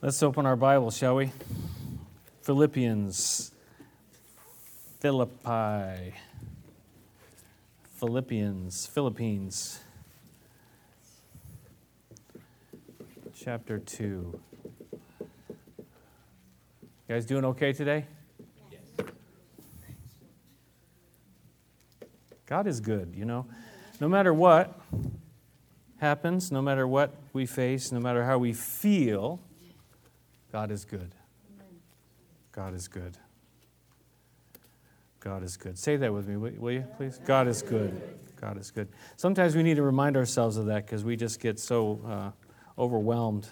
Let's open our Bible, shall we? Philippians, Philippi, Philippians, Philippines, chapter 2. You guys doing okay today? Yes. God is good, you know. No matter what happens, no matter what we face, no matter how we feel, God is good. God is good. God is good. Say that with me, will you, please? God is good. God is good. Sometimes we need to remind ourselves of that because we just get so uh, overwhelmed.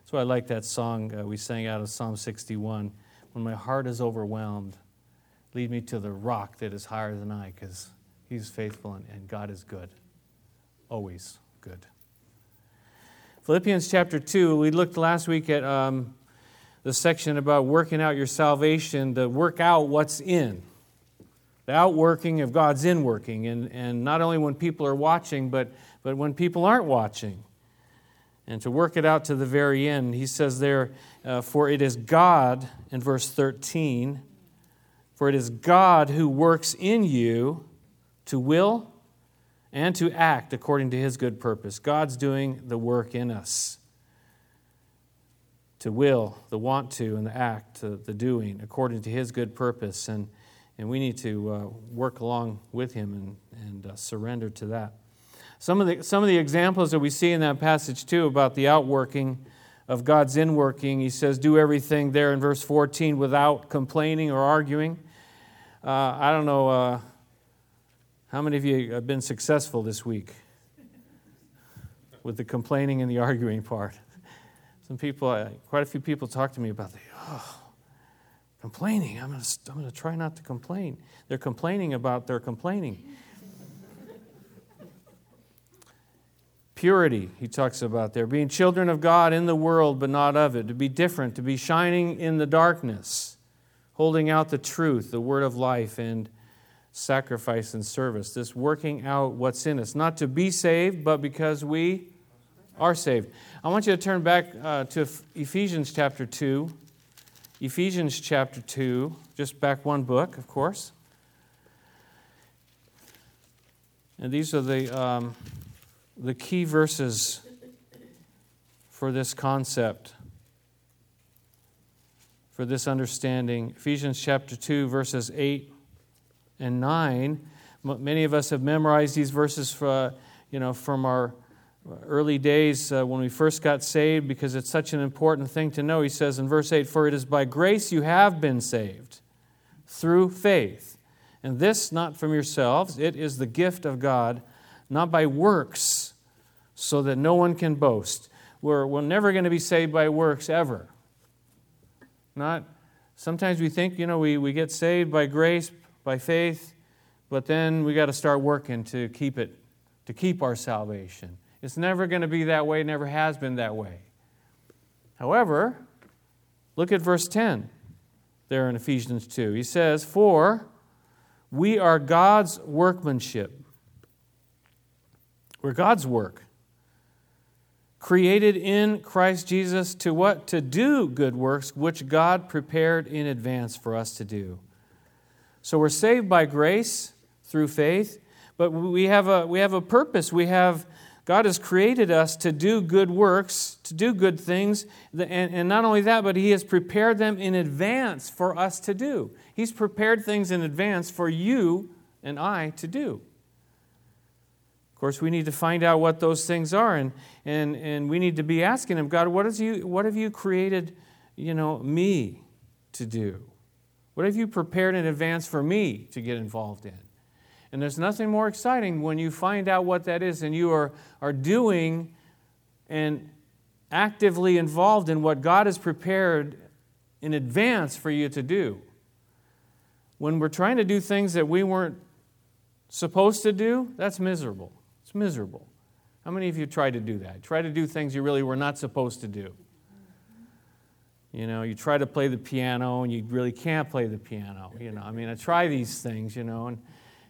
That's why I like that song uh, we sang out of Psalm 61. When my heart is overwhelmed, lead me to the rock that is higher than I because He's faithful and, and God is good. Always good. Philippians chapter 2, we looked last week at um, the section about working out your salvation, to work out what's in. The outworking of God's inworking, and, and not only when people are watching, but, but when people aren't watching. And to work it out to the very end, he says there, uh, For it is God, in verse 13, for it is God who works in you to will and to act according to his good purpose. God's doing the work in us to will, the want to, and the act, the doing, according to His good purpose. And, and we need to uh, work along with Him and, and uh, surrender to that. Some of, the, some of the examples that we see in that passage, too, about the outworking of God's inworking, He says, Do everything there in verse 14 without complaining or arguing. Uh, I don't know uh, how many of you have been successful this week with the complaining and the arguing part. Some people, uh, quite a few people talk to me about the, oh, complaining. I'm going to I'm going to try not to complain. They're complaining about their complaining. Purity, he talks about there. Being children of God in the world, but not of it. To be different, to be shining in the darkness, holding out the truth, the word of life, and sacrifice and service. This working out what's in us. Not to be saved, but because we are saved. I want you to turn back uh, to Ephesians chapter 2. Ephesians chapter 2, just back one book, of course. And these are the, um, the key verses for this concept, for this understanding. Ephesians chapter 2, verses 8 and 9. Many of us have memorized these verses for, you know, from our early days uh, when we first got saved because it's such an important thing to know. He says in verse 8, For it is by grace you have been saved through faith. And this not from yourselves, it is the gift of God, not by works, so that no one can boast. We're, we're never going to be saved by works ever. Not sometimes we think, you know, we, we get saved by grace, by faith, but then we got to start working to keep it, to keep our salvation. It's never going to be that way, never has been that way. However, look at verse 10 there in Ephesians 2. He says, For we are God's workmanship. We're God's work. Created in Christ Jesus to what? To do good works, which God prepared in advance for us to do. So we're saved by grace through faith, but we have a, we have a purpose. We have God has created us to do good works, to do good things, and, not only that, but He has prepared them in advance for us to do. He's prepared things in advance for you and I to do. Of course, we need to find out what those things are, and, and, and we need to be asking Him, God, what, is you, what have you created you know, me to do? What have you prepared in advance for me to get involved in? And there's nothing more exciting when you find out what that is and you are, are doing and actively involved in what God has prepared in advance for you to do. When we're trying to do things that we weren't supposed to do, that's miserable. It's miserable. How many of you try to do that? Try to do things you really were not supposed to do. You know, you try to play the piano and you really can't play the piano. You know, I mean, I try these things, you know, and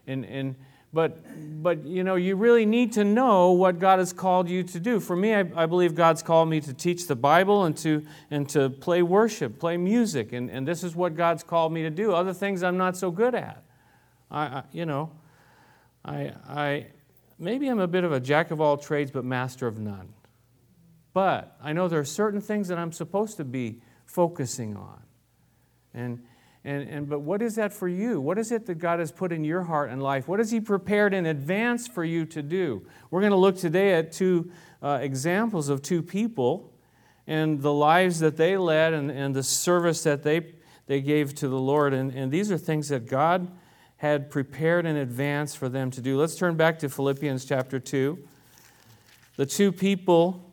and, and but, but you know, you really need to know what God has called you to do. For me, I, I believe God's called me to teach the Bible and to, and to play worship, play music, and, and this is what God's called me to do. Other things I'm not so good at. I, I you know, I, I, maybe I'm a bit of a jack of all trades, but master of none. But I know there are certain things that I'm supposed to be focusing on. And, and, and, but what is that for you? What is it that God has put in your heart and life? What has He prepared in advance for you to do? We're going to look today at two uh, examples of two people and the lives that they led and, and the service that they, they gave to the Lord. And, and these are things that God had prepared in advance for them to do. Let's turn back to Philippians chapter 2. The two people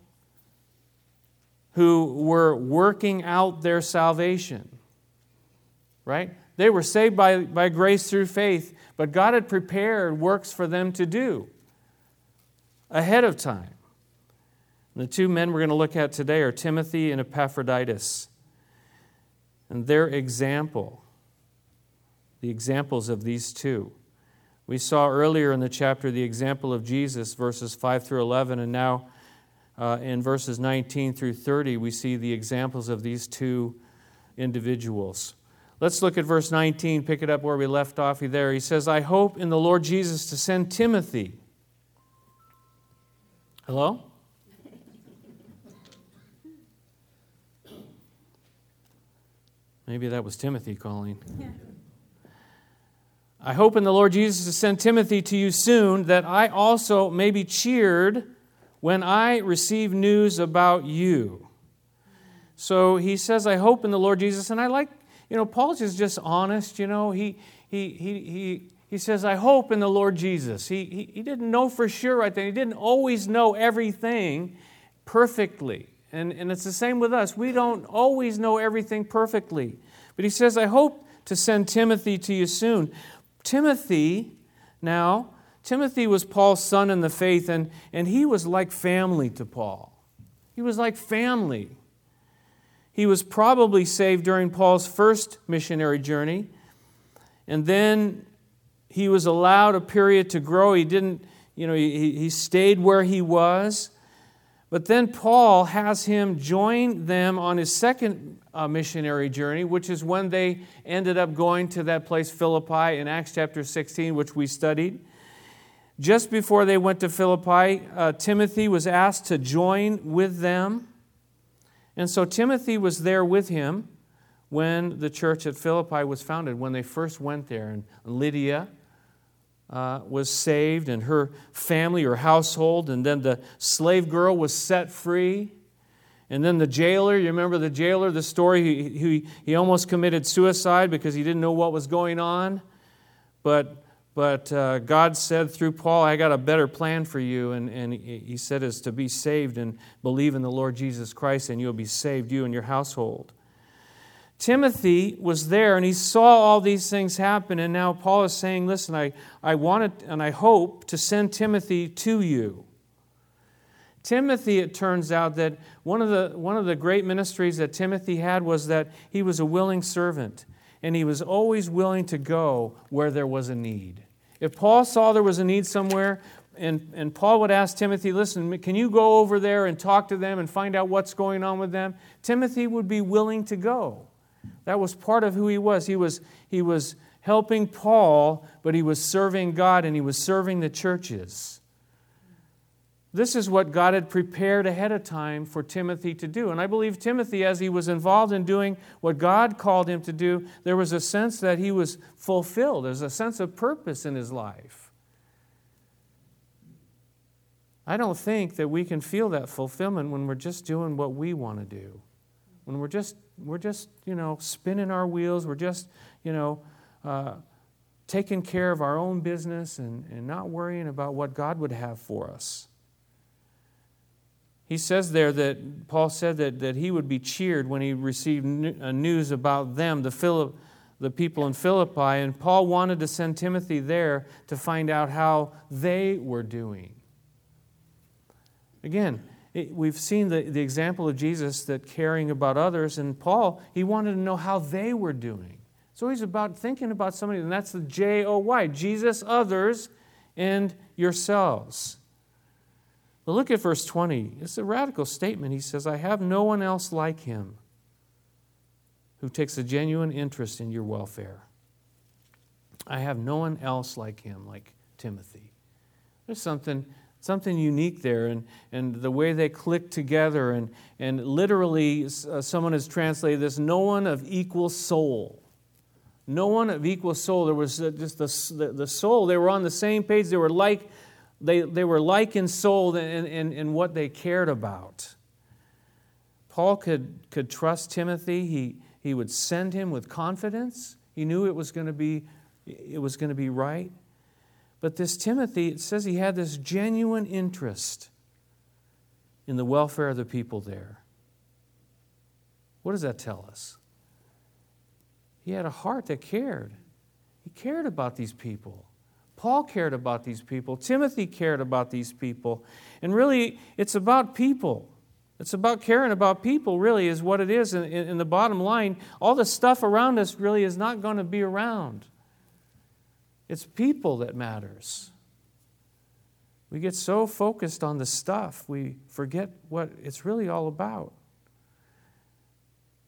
who were working out their salvation, right? They were saved by, by grace through faith, but God had prepared works for them to do ahead of time. And the two men we're going to look at today are Timothy and Epaphroditus. And their example, the examples of these two. We saw earlier in the chapter the example of Jesus, verses 5 through 11, and now uh, in verses 19 through 30, we see the examples of these two individuals. Let's look at verse 19, pick it up where we left off there. He says, I hope in the Lord Jesus to send Timothy. Hello? Maybe that was Timothy calling. Yeah. I hope in the Lord Jesus to send Timothy to you soon, that I also may be cheered when I receive news about you. So he says, I hope in the Lord Jesus. And I like, you know, Paul's is just honest, you know. He, he, he, he, he says, I hope in the Lord Jesus. He, he, he didn't know for sure right then. He didn't always know everything perfectly. And, and it's the same with us. We don't always know everything perfectly. But he says, I hope to send Timothy to you soon. Timothy, now, Timothy was Paul's son in the faith, and, and he was like family to Paul. He was like family. He was probably saved during Paul's first missionary journey, and then he was allowed a period to grow. He didn't, you know, he, he stayed where he was. But then Paul has him join them on his second uh, missionary journey, which is when they ended up going to that place, Philippi, in Acts chapter 16, which we studied. Just before they went to Philippi, uh, Timothy was asked to join with them. And so Timothy was there with him when the church at Philippi was founded, when they first went there. And Lydia uh, was saved, and her family, her household, and then the slave girl was set free. And then the jailer, you remember the jailer, the story, he, he, he almost committed suicide because he didn't know what was going on. But but uh, God said through Paul, I got a better plan for you. And, and he said, is to be saved and believe in the Lord Jesus Christ, and you'll be saved, you and your household. Timothy was there and he saw all these things happen. And now Paul is saying, Listen, I, I wanted and I hope to send Timothy to you. Timothy, it turns out that one of, the, one of the great ministries that Timothy had was that he was a willing servant and he was always willing to go where there was a need. If Paul saw there was a need somewhere, and, and Paul would ask Timothy, listen, can you go over there and talk to them and find out what's going on with them? Timothy would be willing to go. That was part of who he was. He was, he was helping Paul, but he was serving God and he was serving the churches. This is what God had prepared ahead of time for Timothy to do. And I believe Timothy, as he was involved in doing what God called him to do, there was a sense that he was fulfilled. There's a sense of purpose in his life. I don't think that we can feel that fulfillment when we're just doing what we want to do. When we're just, we're just, you know, spinning our wheels, we're just, you know, uh, taking care of our own business and, and not worrying about what God would have for us. He says there that Paul said that, that he would be cheered when he received uh, news about them, the, Philip, the people in Philippi. And Paul wanted to send Timothy there to find out how they were doing. Again, it, we've seen the, the example of Jesus that caring about others, and Paul, he wanted to know how they were doing. So he's about thinking about somebody, and that's the J O Y, Jesus, others, and yourselves. But look at verse 20. It's a radical statement. He says, I have no one else like him who takes a genuine interest in your welfare. I have no one else like him, like Timothy. There's something, something unique there, and, and the way they click together. And, and literally, uh, someone has translated this no one of equal soul. No one of equal soul. There was uh, just the, the, the soul. They were on the same page. They were like, they, they were like in soul in, in, in what they cared about. Paul could, could trust Timothy. He, he would send him with confidence. He knew it was going to be, it was going to be right. But this Timothy, it says he had this genuine interest in the welfare of the people there. What does that tell us? He had a heart that cared. He cared about these people. Paul cared about these people. Timothy cared about these people. And really, it's about people. It's about caring about people, really, is what it is. In, in, the bottom line, all the stuff around us really is not going to be around. It's people that matters. We get so focused on the stuff, we forget what it's really all about.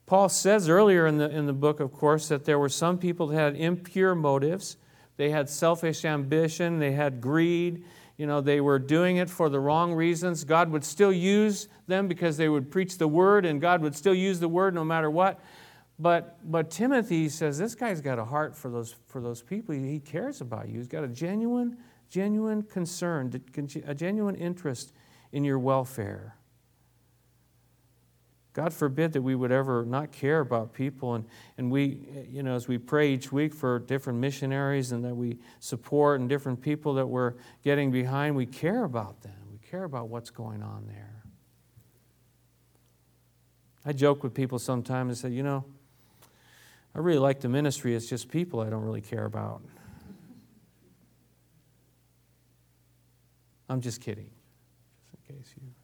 Paul says earlier in the, in the book, of course, that there were some people that had impure motives. They had selfish ambition, they had greed, you know, they were doing it for the wrong reasons. God would still use them because they would preach the word, and God would still use the word no matter what. But, but Timothy says this guy's got a heart for those, for those people. He cares about you. He's got a genuine, genuine concern, a genuine interest in your welfare. God forbid that we would ever not care about people. And, and we, you know, as we pray each week for different missionaries and that we support and different people that we're getting behind, we care about them. We care about what's going on there. I joke with people sometimes and say, you know, I really like the ministry, it's just people I don't really care about. I'm just kidding, just in case you.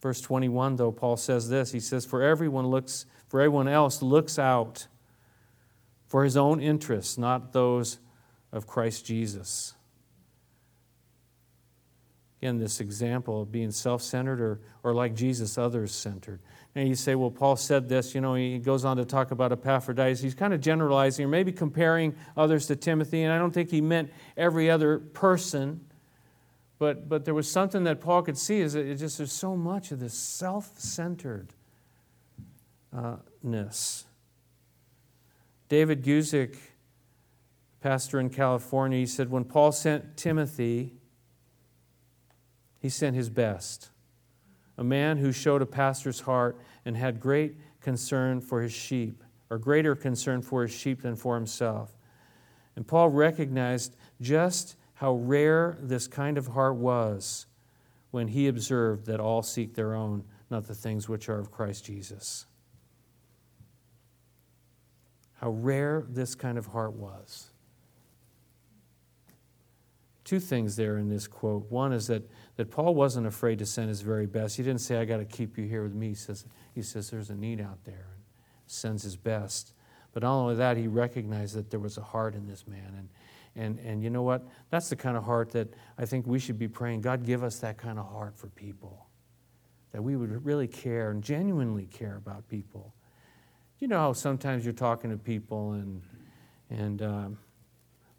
Verse 21, though, Paul says this. He says, For everyone looks, for everyone else looks out for his own interests, not those of Christ Jesus. Again, this example of being self centered or, or like Jesus, others centered. And you say, well, Paul said this, you know, he goes on to talk about Epaphroditus. He's kind of generalizing or maybe comparing others to Timothy, and I don't think he meant every other person. But, but there was something that Paul could see is that it just there's so much of this self-centeredness. David Guzik, pastor in California, he said, when Paul sent Timothy, he sent his best. A man who showed a pastor's heart and had great concern for his sheep, or greater concern for his sheep than for himself. And Paul recognized just how rare this kind of heart was when he observed that all seek their own, not the things which are of Christ Jesus. How rare this kind of heart was. Two things there in this quote. One is that, that Paul wasn't afraid to send his very best. He didn't say, I got to keep you here with me. He says, he says, There's a need out there, and sends his best. But not only that, he recognized that there was a heart in this man. And, and, and you know what? That's the kind of heart that I think we should be praying. God, give us that kind of heart for people. That we would really care and genuinely care about people. You know how sometimes you're talking to people and, and um,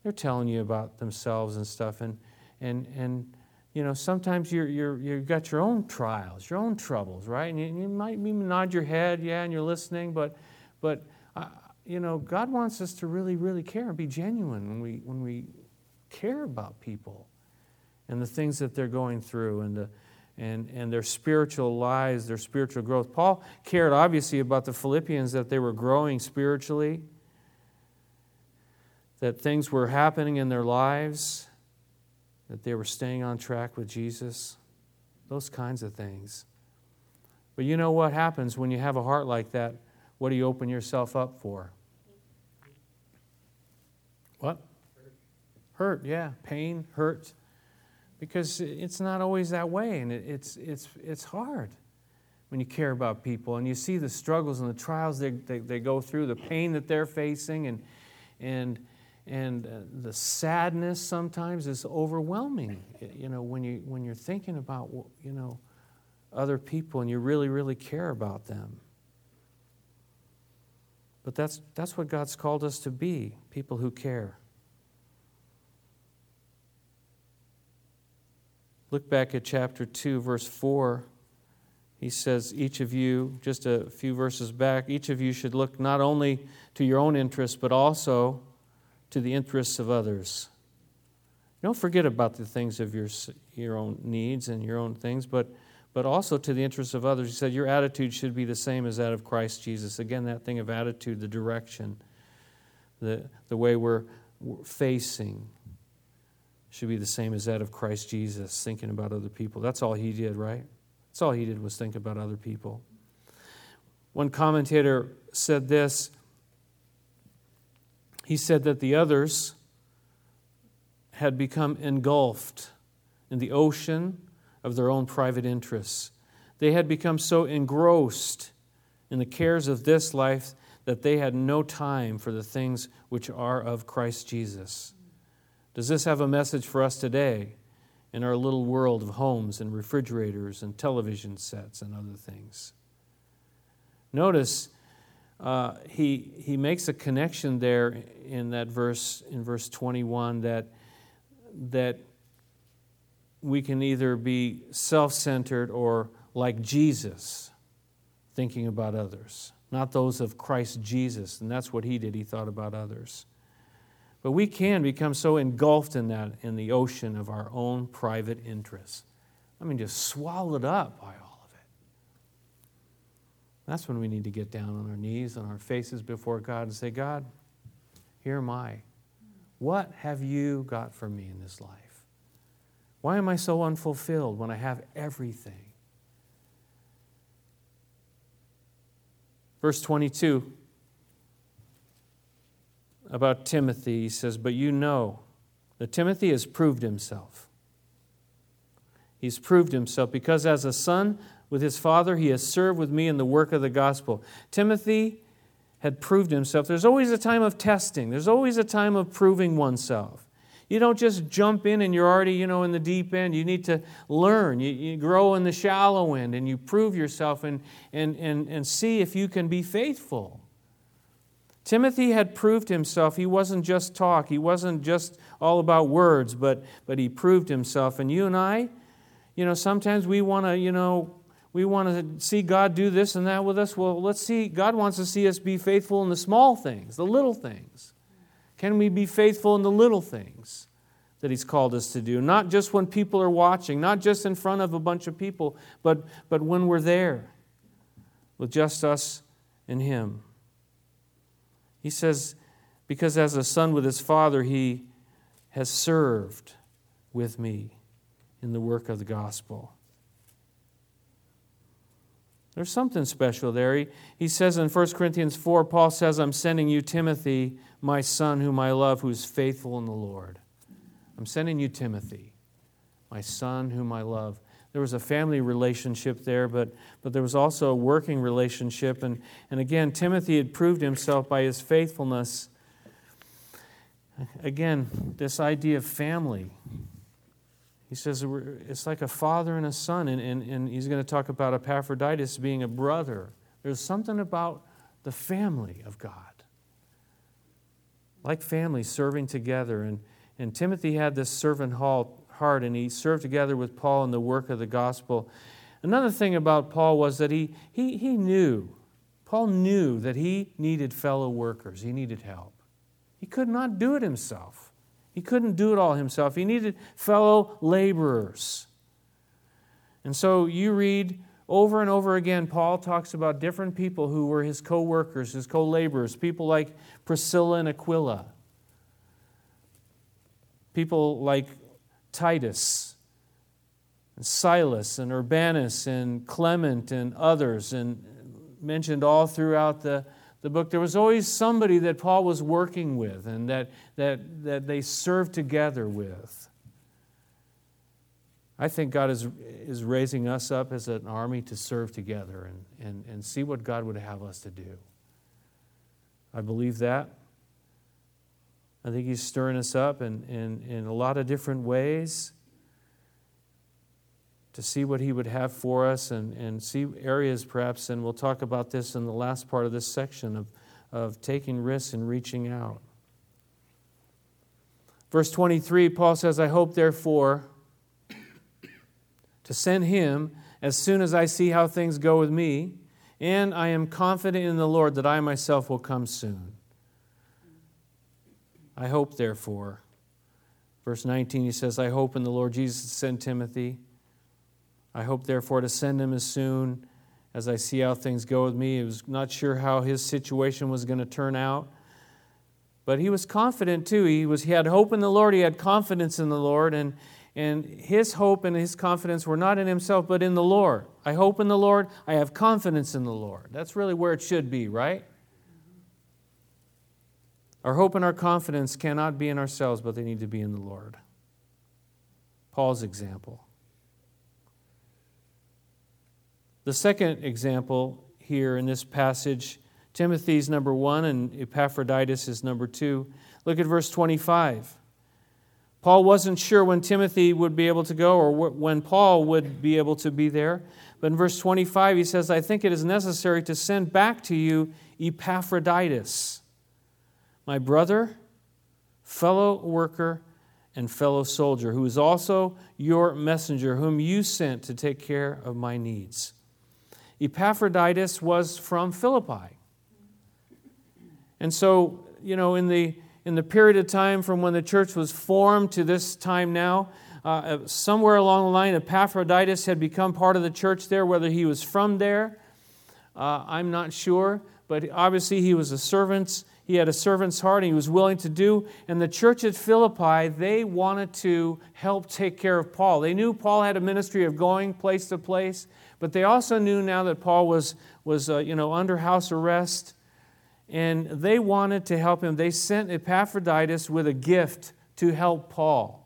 they're telling you about themselves and stuff. And, and, and you know, sometimes you're, you're, you've got your own trials, your own troubles, right? And you, you might even nod your head, yeah, and you're listening, but, but you know, God wants us to really, really care and be genuine when we, when we care about people and the things that they're going through and, the, and, and their spiritual lives, their spiritual growth. Paul cared obviously about the Philippians that they were growing spiritually, that things were happening in their lives, that they were staying on track with Jesus, those kinds of things. But you know what happens when you have a heart like that? What do you open yourself up for? What? Hurt. hurt, yeah. Pain, hurt. Because it's not always that way, and it's, it's, it's hard when you care about people and you see the struggles and the trials they, they, they go through, the pain that they're facing, and, and, and uh, the sadness sometimes is overwhelming you know when you when you're thinking about you know other people and you really really care about them but that's that's what God's called us to be people who care look back at chapter 2 verse 4 he says each of you just a few verses back each of you should look not only to your own interests but also to the interests of others. Don't forget about the things of your, your own needs and your own things, but, but also to the interests of others. He said your attitude should be the same as that of Christ Jesus. Again, that thing of attitude, the direction, the, the way we're, we're facing should be the same as that of Christ Jesus, thinking about other people. That's all he did, right? That's all he did was think about other people. One commentator said this he said that the others had become engulfed in the ocean of their own private interests. They had become so engrossed in the cares of this life that they had no time for the things which are of Christ Jesus. Does this have a message for us today in our little world of homes and refrigerators and television sets and other things? Notice uh, he, he makes a connection there in that verse, in verse 21, that, that we can either be self centered or like Jesus, thinking about others, not those of Christ Jesus. And that's what he did, he thought about others. But we can become so engulfed in that, in the ocean of our own private interests. I mean, just swallowed up by all of it. that's when we need to get down on our knees, on our faces before God and say, God, here am I. What have you got for me in this life? Why am I so unfulfilled when I have everything? Verse 22 about Timothy, he says, But you know that Timothy has proved himself. He's proved himself because as a son with his father. He has served with me in the work of the gospel. Timothy had proved himself. There's always a time of testing, there's always a time of proving oneself. You don't just jump in and you're already, you know, in the deep end. You need to learn. You, you grow in the shallow end and you prove yourself and, and, and, and see if you can be faithful. Timothy had proved himself. He wasn't just talk, he wasn't just all about words, but, but he proved himself. And you and I, you know, sometimes we want to, you know, we want to see God do this and that with us. Well, let's see. God wants to see us be faithful in the small things, the little things. Can we be faithful in the little things that He's called us to do? Not just when people are watching, not just in front of a bunch of people, but, but when we're there with just us and Him. He says, because as a son with his father, he has served with me in the work of the gospel. There's something special there. He, he says in 1 Corinthians 4, Paul says, I'm sending you Timothy, my son, whom I love, who's faithful in the Lord. I'm sending you Timothy, my son, whom I love. There was a family relationship there, but, but there was also a working relationship. And, and again, Timothy had proved himself by his faithfulness. Again, this idea of family. He says it's like a father and a son, and, and, and he's going to talk about Epaphroditus being a brother. There's something about the family of God. Like family serving together. And, and Timothy had this servant heart, and he served together with Paul in the work of the gospel. Another thing about Paul was that he, he, he knew, Paul knew that he needed fellow workers, he needed help. He could not do it himself. He couldn't do it all himself. He needed fellow laborers. And so you read over and over again, Paul talks about different people who were his co workers, his co laborers, people like Priscilla and Aquila, people like Titus, and Silas, and Urbanus, and Clement, and others, and mentioned all throughout the the book, there was always somebody that Paul was working with and that, that, that they served together with. I think God is, is raising us up as an army to serve together and, and, and see what God would have us to do. I believe that. I think He's stirring us up in, in, in a lot of different ways to see what He would have for us and, and see areas perhaps, and we'll talk about this in the last part of this section of, of taking risks and reaching out. Verse 23, Paul says, I hope therefore to send him as soon as I see how things go with me, and I am confident in the Lord that I myself will come soon. I hope, therefore. Verse 19, he says, I hope in the Lord Jesus to send Timothy. I hope, therefore, to send him as soon as I see how things go with me. He was not sure how his situation was going to turn out. But he was confident too. He, was, he had hope in the Lord, he had confidence in the Lord, and, and his hope and his confidence were not in himself, but in the Lord. I hope in the Lord. I have confidence in the Lord. That's really where it should be, right? Our hope and our confidence cannot be in ourselves, but they need to be in the Lord. Paul's example. The second example here in this passage, Timothy's number one and Epaphroditus is number two. Look at verse 25. Paul wasn't sure when Timothy would be able to go or when Paul would be able to be there. But in verse 25, he says, I think it is necessary to send back to you Epaphroditus, my brother, fellow worker, and fellow soldier, who is also your messenger, whom you sent to take care of my needs. Epaphroditus was from Philippi. And so, you know, in the in the period of time from when the church was formed to this time now, uh, somewhere along the line, Epaphroditus had become part of the church there, whether he was from there, uh, I'm not sure. But obviously, he was a servant. He had a servant's heart, and he was willing to do. And the church at Philippi, they wanted to help take care of Paul. They knew Paul had a ministry of going place to place, but they also knew now that Paul was, was uh, you know, under house arrest and they wanted to help him. They sent Epaphroditus with a gift to help Paul.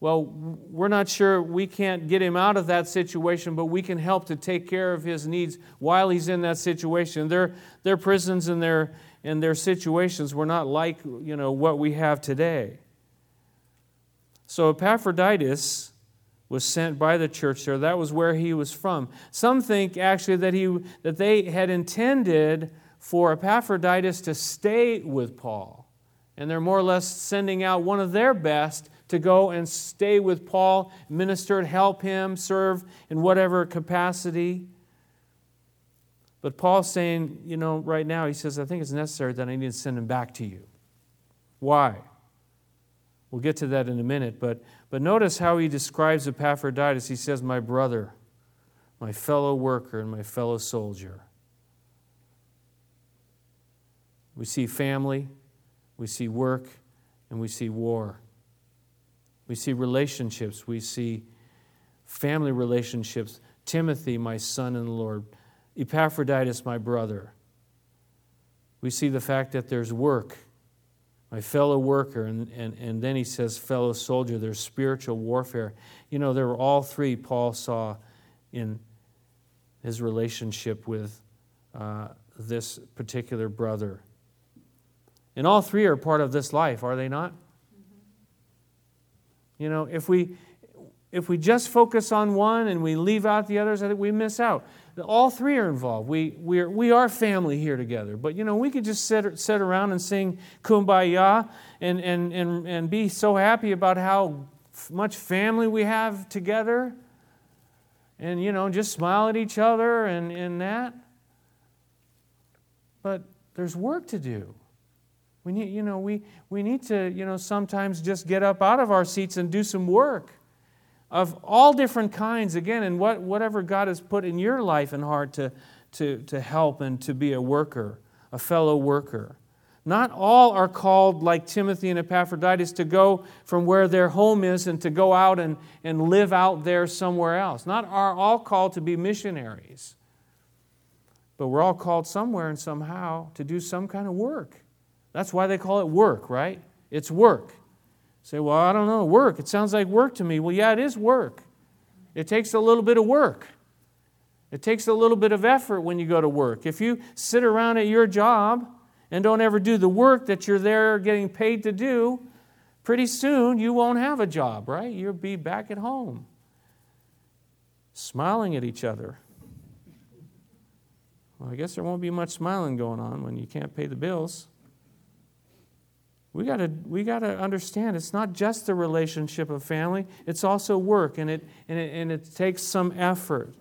Well, we're not sure we can't get him out of that situation, but we can help to take care of his needs while he's in that situation. Their, their prisons and their, and their situations were not like you know, what we have today. So Epaphroditus was sent by the church there. That was where he was from. Some think actually that, he, that they had intended for Epaphroditus to stay with Paul. And they're more or less sending out one of their best to go and stay with Paul, minister, help him, serve in whatever capacity. But Paul's saying, you know, right now, he says, I think it's necessary that I need to send him back to you. Why? We'll get to that in a minute. But, but notice how he describes Epaphroditus. He says, My brother, my fellow worker, and my fellow soldier. We see family, we see work, and we see war. We see relationships, we see family relationships. Timothy, my son in the Lord, Epaphroditus, my brother. We see the fact that there's work, my fellow worker, and, and, and then he says fellow soldier. There's spiritual warfare. You know, there were all three Paul saw in his relationship with uh, this particular brother. And all three are part of this life, are they not? Mm-hmm. You know, if we if we just focus on one and we leave out the others, I think we miss out. All three are involved. We, we, are, we are family here together. But, you know, we could just sit, sit around and sing kumbaya and, and, and, and be so happy about how much family we have together and, you know, just smile at each other and, and that. But there's work to do. We need, you know, we, we need to, you know, sometimes just get up out of our seats and do some work of all different kinds, again, and what, whatever God has put in your life and heart to, to, to help and to be a worker, a fellow worker. Not all are called, like Timothy and Epaphroditus, to go from where their home is and to go out and, and live out there somewhere else. Not are all called to be missionaries. But we're all called somewhere and somehow to do some kind of work. That's why they call it work, right? It's work. say, well, I don't know, work. It sounds like work to me. Well, yeah, it is work. It takes a little bit of work. It takes a little bit of effort when you go to work. If you sit around at your job and don't ever do the work that you're there getting paid to do, pretty soon you won't have a job, right? You'll be back at home, smiling at each other. Well, I guess there won't be much smiling going on when you can't pay the bills. We got to we got to understand it's not just the relationship of family, it's also work and it, and it and it takes some effort.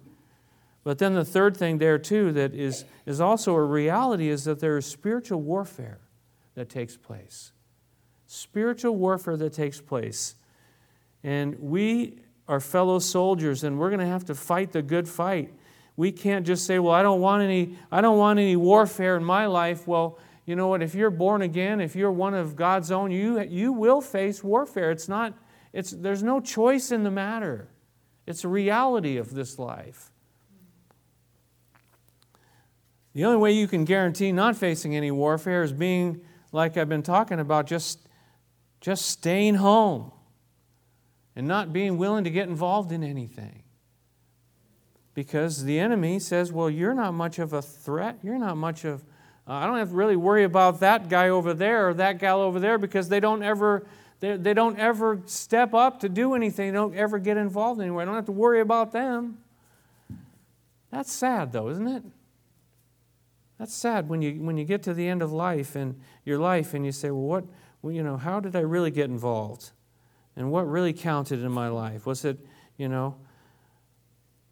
But then the third thing there, too, that is, is also a reality is that there is spiritual warfare that takes place. Spiritual warfare that takes place. And we are fellow soldiers, and we're going to have to fight the good fight. We can't just say, well, I don't want any, I don't want any warfare in my life. Well, you know what? If you're born again, if you're one of God's own, you, you will face warfare. It's not, it's, there's no choice in the matter. It's a reality of this life. The only way you can guarantee not facing any warfare is being, like I've been talking about, just, just staying home and not being willing to get involved in anything. Because the enemy says, well, you're not much of a threat. You're not much of, uh, I don't have to really worry about that guy over there or that gal over there because they don't ever. They, they don't ever step up to do anything. They don't ever get involved anywhere. I don't have to worry about them. That's sad, though, isn't it? That's sad when you, when you get to the end of life and your life and you say, well, what, well, you know, how did I really get involved? And what really counted in my life? Was it, you know,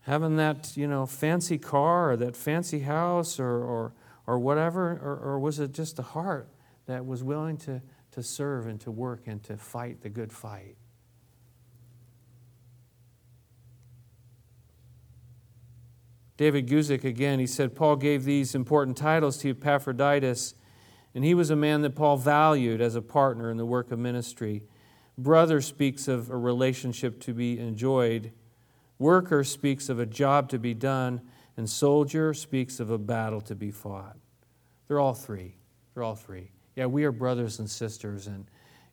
having that, you know, fancy car or that fancy house or, or, or whatever? Or, or was it just a heart that was willing to, to serve and to work and to fight the good fight? David Guzik again, he said, Paul gave these important titles to Epaphroditus, and he was a man that Paul valued as a partner in the work of ministry. Brother speaks of a relationship to be enjoyed, worker speaks of a job to be done, and soldier speaks of a battle to be fought. They're all three. They're all three. Yeah, we are brothers and sisters and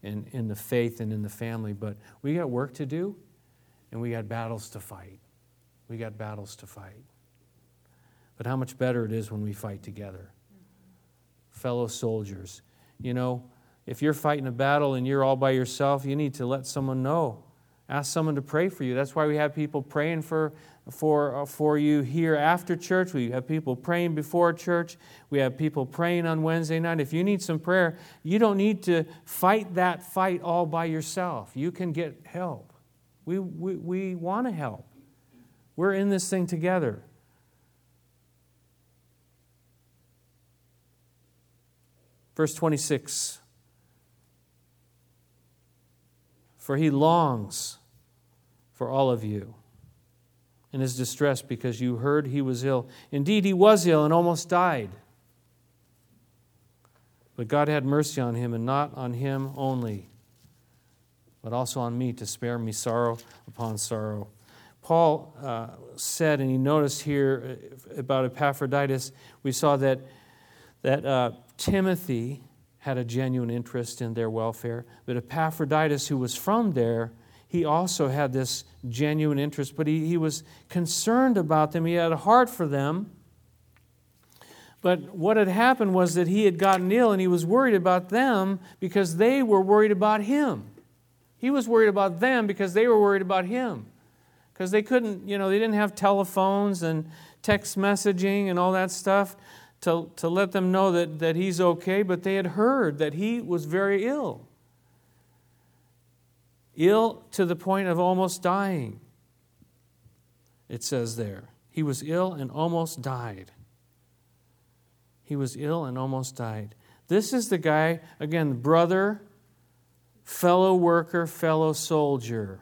in, in the faith and in the family, but we got work to do and we got battles to fight. We got battles to fight. But how much better it is when we fight together. Fellow soldiers. You know, if you're fighting a battle and you're all by yourself, you need to let someone know. Ask someone to pray for you. That's why we have people praying for, for, uh, for you here after church. We have people praying before church. We have people praying on Wednesday night. If you need some prayer, you don't need to fight that fight all by yourself. You can get help. We, we, we want to help. We're in this thing together. Verse 26 For he longs for all of you in his distress because you heard he was ill. Indeed, he was ill and almost died. But God had mercy on him, and not on him only, but also on me to spare me sorrow upon sorrow. Paul uh, said, and he noticed here uh, about Epaphroditus, we saw that, that uh, Timothy had a genuine interest in their welfare, but Epaphroditus, who was from there, he also had this genuine interest, but he, he was concerned about them. He had a heart for them. But what had happened was that he had gotten ill and he was worried about them because they were worried about him. He was worried about them because they were worried about him. Because they couldn't, you know, they didn't have telephones and text messaging and all that stuff to, to let them know that, that he's okay, but they had heard that he was very ill. Ill to the point of almost dying. It says there. He was ill and almost died. He was ill and almost died. This is the guy, again, brother, fellow worker, fellow soldier.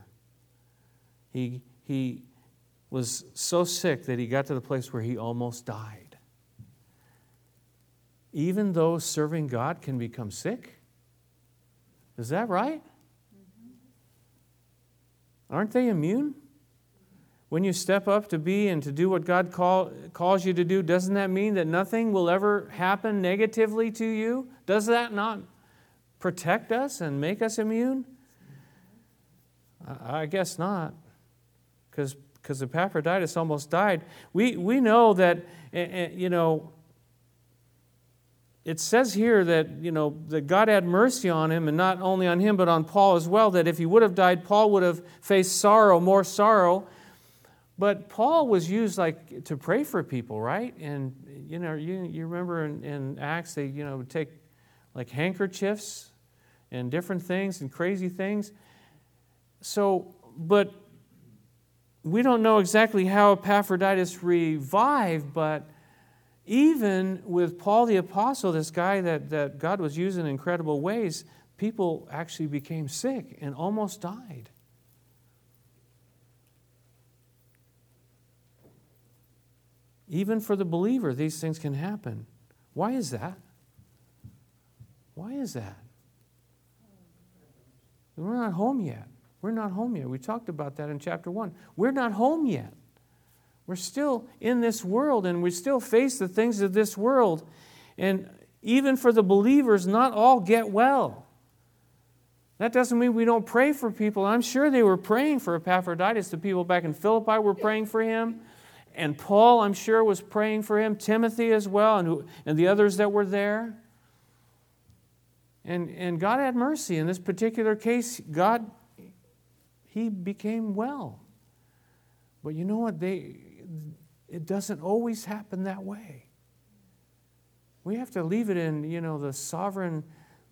He, he was so sick that he got to the place where he almost died even though serving God can become sick? Is that right? Aren't they immune? When you step up to be and to do what God call, calls you to do, doesn't that mean that nothing will ever happen negatively to you? Does that not protect us and make us immune? I, guess not, because because Epaphroditus almost died. We, we know that, eh, eh, you know, it says here that, you know, that God had mercy on him, and not only on him, but on Paul as well, that if he would have died, Paul would have faced sorrow, more sorrow. But Paul was used like to pray for people, right? And you know, you, you remember in, in Acts, they you know would take like handkerchiefs and different things and crazy things. So, but we don't know exactly how Epaphroditus revived, but even with Paul the Apostle, this guy that, that God was using in incredible ways, people actually became sick and almost died. Even for the believer, these things can happen. Why is that? Why is that? We're not home yet. We're not home yet. We talked about that in chapter 1. We're not home yet. We're still in this world and we still face the things of this world. And even for the believers, not all get well. That doesn't mean we don't pray for people. I'm sure they were praying for Epaphroditus. The people back in Philippi were praying for him. And Paul, I'm sure, was praying for him, Timothy as well, and, who, and the others that were there. And, and God had mercy. In this particular case, God, he became well. But you know what? They, it doesn't always happen that way. We have to leave it in, you know, the sovereign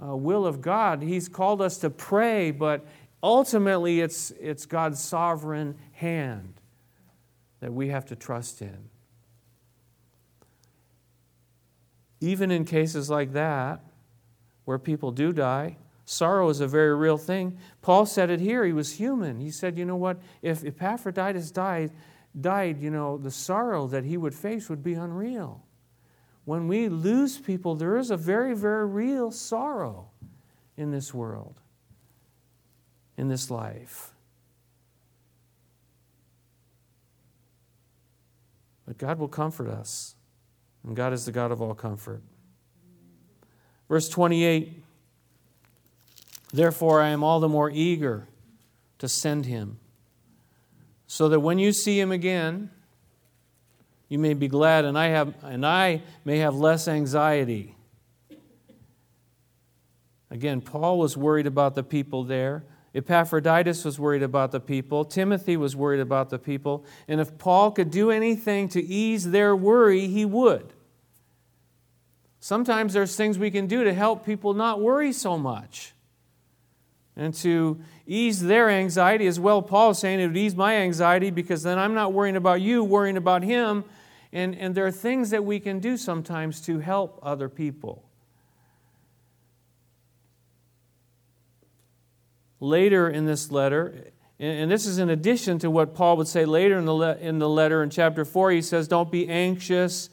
uh, will of God. He's called us to pray, but ultimately it's, it's God's sovereign hand that we have to trust in. Even in cases like that, where people do die, sorrow is a very real thing. Paul said it here. He was human. He said, you know what? If Epaphroditus died, died, you know, the sorrow that he would face would be unreal. When we lose people, there is a very, very real sorrow in this world, in this life. But God will comfort us, and God is the God of all comfort. Verse 28 Therefore, I am all the more eager to send him, so that when you see him again, you may be glad, and I, have, and I may have less anxiety. Again, Paul was worried about the people there. Epaphroditus was worried about the people. Timothy was worried about the people. And if Paul could do anything to ease their worry, he would. Sometimes there's things we can do to help people not worry so much and to ease their anxiety as well. Paul is saying it would ease my anxiety because then I'm not worrying about you, worrying about him. And, and there are things that we can do sometimes to help other people. later in this letter, and this is in addition to what Paul would say later in the, le- in the letter in chapter 4. He says, Don't be anxious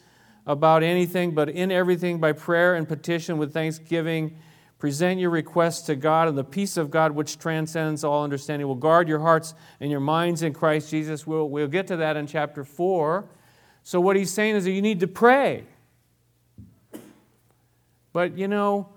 about anything, but in everything by prayer and petition with thanksgiving. Present your requests to God, and the peace of God, which transcends all understanding, will guard your hearts and your minds in Christ Jesus. We'll, we'll get to that in chapter 4. So, what he's saying is that you need to pray. But, you know,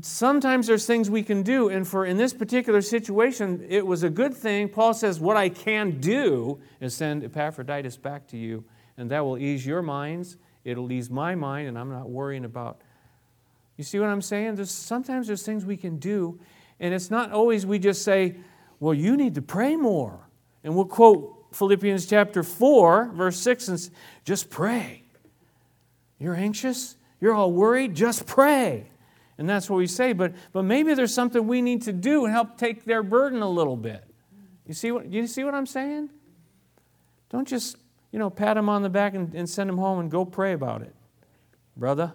sometimes there's things we can do and for in this particular situation it was a good thing paul says what i can do is send epaphroditus back to you and that will ease your minds it'll ease my mind and i'm not worrying about you see what i'm saying there's sometimes there's things we can do and it's not always we just say well you need to pray more and we'll quote philippians chapter 4 verse 6 and just pray you're anxious you're all worried just pray and that's what we say. But, but maybe there's something we need to do and help take their burden a little bit. You see what, you see what I'm saying? Don't just, you know, pat them on the back and, and send them home and go pray about it. Brother?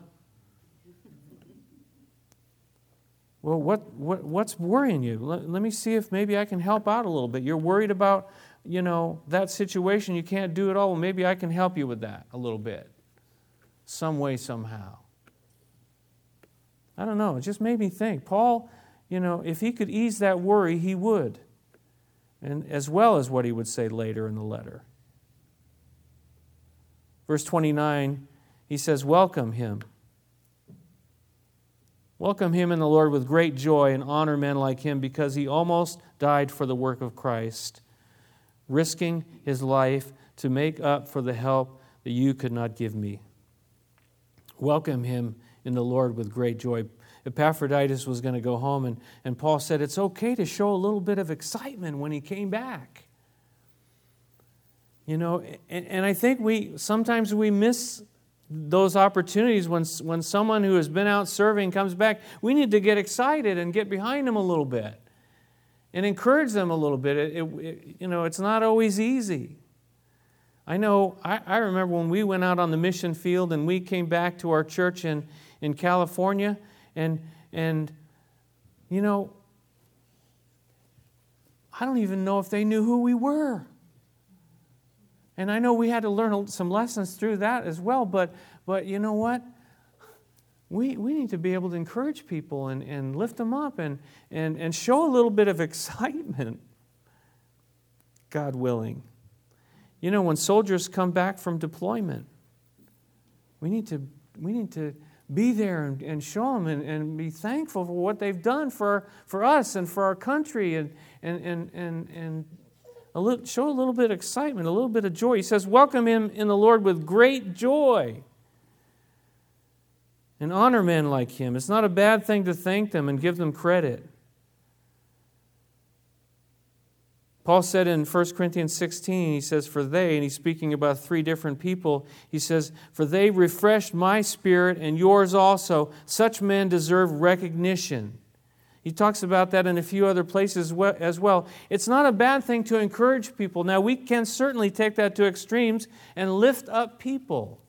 Well, what, what, what's worrying you? Let, let me see if maybe I can help out a little bit. You're worried about, you know, that situation. You can't do it all. Well, maybe I can help you with that a little bit. Some way, somehow. I don't know. It just made me think. Paul, you know, if he could ease that worry, he would. And as well as what he would say later in the letter. Verse 29, he says, Welcome him. Welcome him in the Lord with great joy and honor men like him because he almost died for the work of Christ, risking his life to make up for the help that you could not give me. Welcome him in the Lord with great joy. Epaphroditus was going to go home, and, and Paul said it's okay to show a little bit of excitement when he came back. You know, and, and I think we sometimes we miss those opportunities when, when someone who has been out serving comes back. We need to get excited and get behind them a little bit and encourage them a little bit. It, it, you know, it's not always easy. I know, I, I remember when we went out on the mission field and we came back to our church in, in California, and, and, you know, I don't even know if they knew who we were. And I know we had to learn some lessons through that as well, but, but you know what? We, we need to be able to encourage people and, and lift them up and, and, and show a little bit of excitement, God willing. You know, when soldiers come back from deployment, we need to, we need to be there and, and show them and, and be thankful for what they've done for, for us and for our country and, and, and, and, and a little, show a little bit of excitement, a little bit of joy. He says, Welcome him in the Lord with great joy. And honor men like him. It's not a bad thing to thank them and give them credit. Paul said in 1 Corinthians 16, he says, For they, and he's speaking about three different people, he says, For they refreshed my spirit and yours also. Such men deserve recognition. He talks about that in a few other places as well. It's not a bad thing to encourage people. Now, we can certainly take that to extremes and lift up people.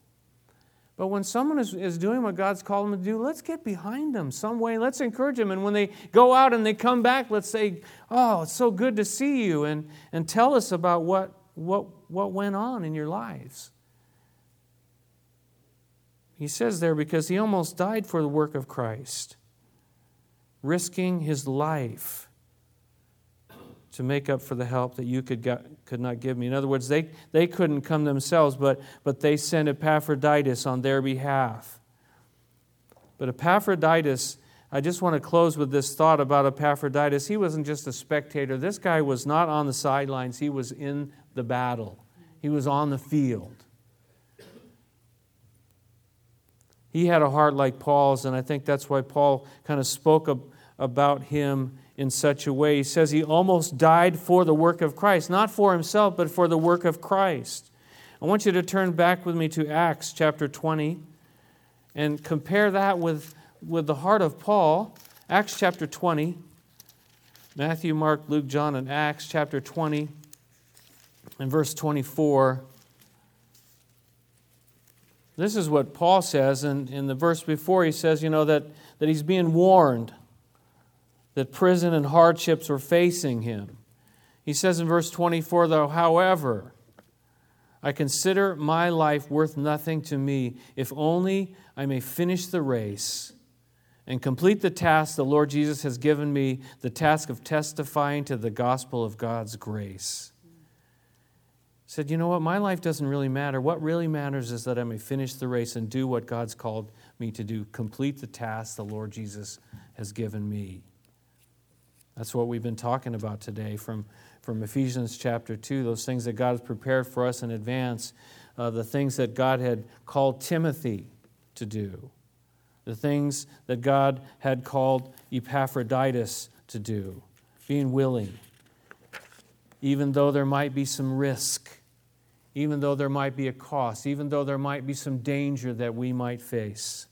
But when someone is, is doing what God's called them to do, let's get behind them some way. Let's encourage them. And when they go out and they come back, let's say, Oh, it's so good to see you, and, and tell us about what, what, what went on in your lives. He says there because he almost died for the work of Christ risking his life to make up for the help that you could, could not give me. In other words, they, they couldn't come themselves, but, but they sent Epaphroditus on their behalf. But Epaphroditus, I just want to close with this thought about Epaphroditus. He wasn't just a spectator, this guy was not on the sidelines, he was in the battle, he was on the field. He had a heart like Paul's, and I think that's why Paul kind of spoke about him in such a way. He says he almost died for the work of Christ, not for himself, but for the work of Christ. I want you to turn back with me to Acts chapter 20 and compare that with, with the heart of Paul. Acts chapter 20, Matthew, Mark, Luke, John, and Acts chapter 20, and verse 24. This is what Paul says, and in the verse before, he says, you know, that, that he's being warned that prison and hardships were facing him. He says in verse 24, though, however, I consider my life worth nothing to me if only I may finish the race and complete the task the Lord Jesus has given me, the task of testifying to the gospel of God's grace. He said, You know what? My life doesn't really matter. What really matters is that I may finish the race and do what God's called me to do, complete the task the Lord Jesus has given me. That's what we've been talking about today from, from Ephesians chapter 2, those things that God has prepared for us in advance, uh, the things that God had called Timothy to do, the things that God had called Epaphroditus to do, being willing, even though there might be some risk, even though there might be a cost, even though there might be some danger that we might face.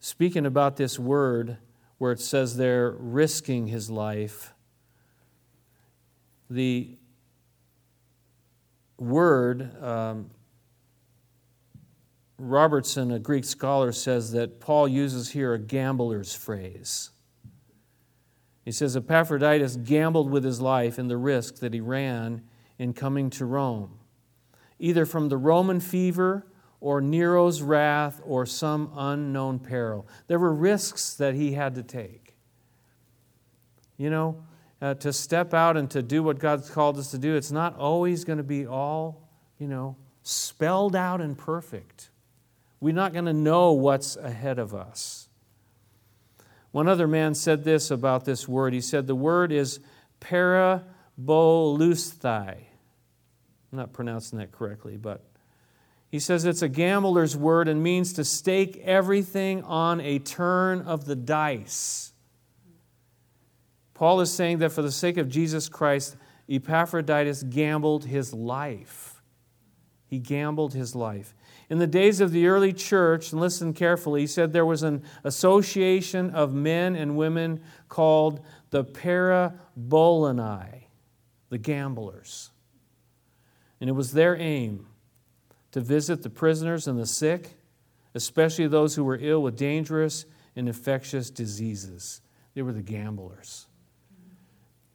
Speaking about this word, where it says they're risking his life, the word, um, Robertson, a Greek scholar, says that Paul uses here a gambler's phrase. He says Epaphroditus gambled with his life in the risk that he ran in coming to Rome, either from the Roman fever or Nero's wrath or some unknown peril. There were risks that he had to take. You know, uh, to step out and to do what God's called us to do, it's not always going to be all, you know, spelled out and perfect. We're not going to know what's ahead of us. One other man said this about this word. He said, The word is parabolusthai. I'm not pronouncing that correctly, but He says it's a gambler's word and means to stake everything on a turn of the dice. Paul is saying that for the sake of Jesus Christ, Epaphroditus gambled his life. He gambled his life. In the days of the early church, and listen carefully, he said there was an association of men and women called the Parabolani, the gamblers. And it was their aim to visit the prisoners and the sick, especially those who were ill with dangerous and infectious diseases. They were the gamblers.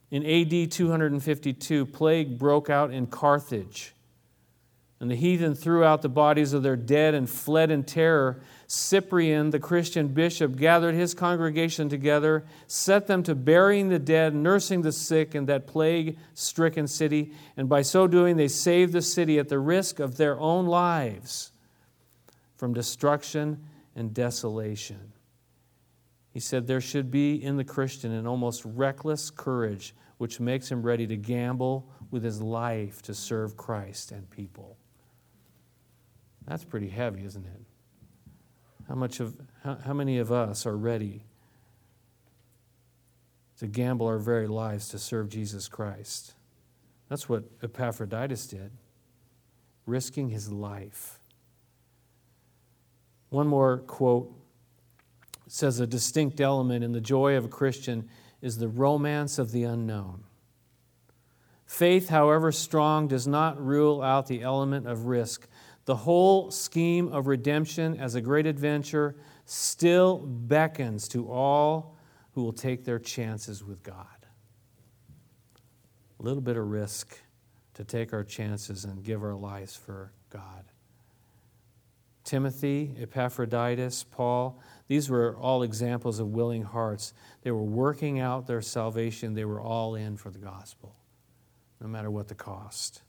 In AD 252, plague broke out in Carthage. And the heathen threw out the bodies of their dead and fled in terror. Cyprian, the Christian bishop, gathered his congregation together, set them to burying the dead, nursing the sick in that plague stricken city, and by so doing, they saved the city at the risk of their own lives from destruction and desolation. He said there should be in the Christian an almost reckless courage which makes him ready to gamble with his life to serve Christ and people. That's pretty heavy, isn't it? How, much of, how, how many of us are ready to gamble our very lives to serve Jesus Christ? That's what Epaphroditus did, risking his life. One more quote says a distinct element in the joy of a Christian is the romance of the unknown. Faith, however strong, does not rule out the element of risk the whole scheme of redemption as a great adventure still beckons to all who will take their chances with God. A little bit of risk to take our chances and give our lives for God. Timothy, Epaphroditus, Paul, these were all examples of willing hearts. They were working out their salvation, they were all in for the gospel, no matter what the cost.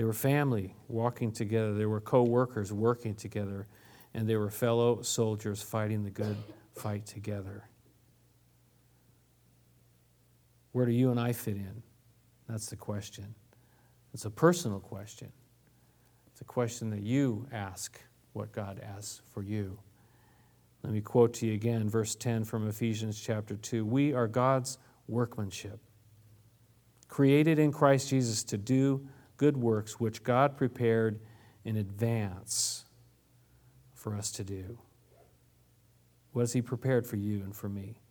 They were family walking together, they were co workers working together, and they were fellow soldiers fighting the good fight together. Where do you and I fit in? That's the question. It's a personal question. It's a question that you ask what God asks for you. Let me quote to you again, verse 10 from Ephesians chapter 2. We are God's workmanship, created in Christ Jesus to do good works which God prepared in advance for us to do. What has He prepared for you and for me?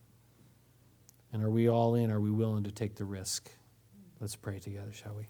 And are we all in? Are we willing to take the risk? Let's pray together, shall we?